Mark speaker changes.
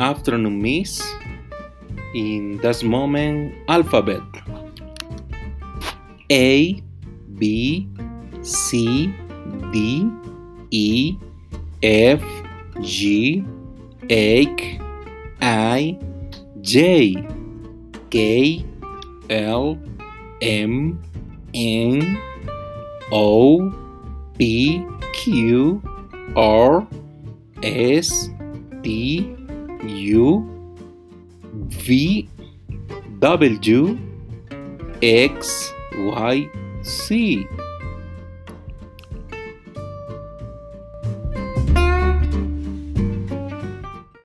Speaker 1: afternoon miss. In this moment alphabet. A B C D E F G H I J K L M N O P Q R S T U V W X Y C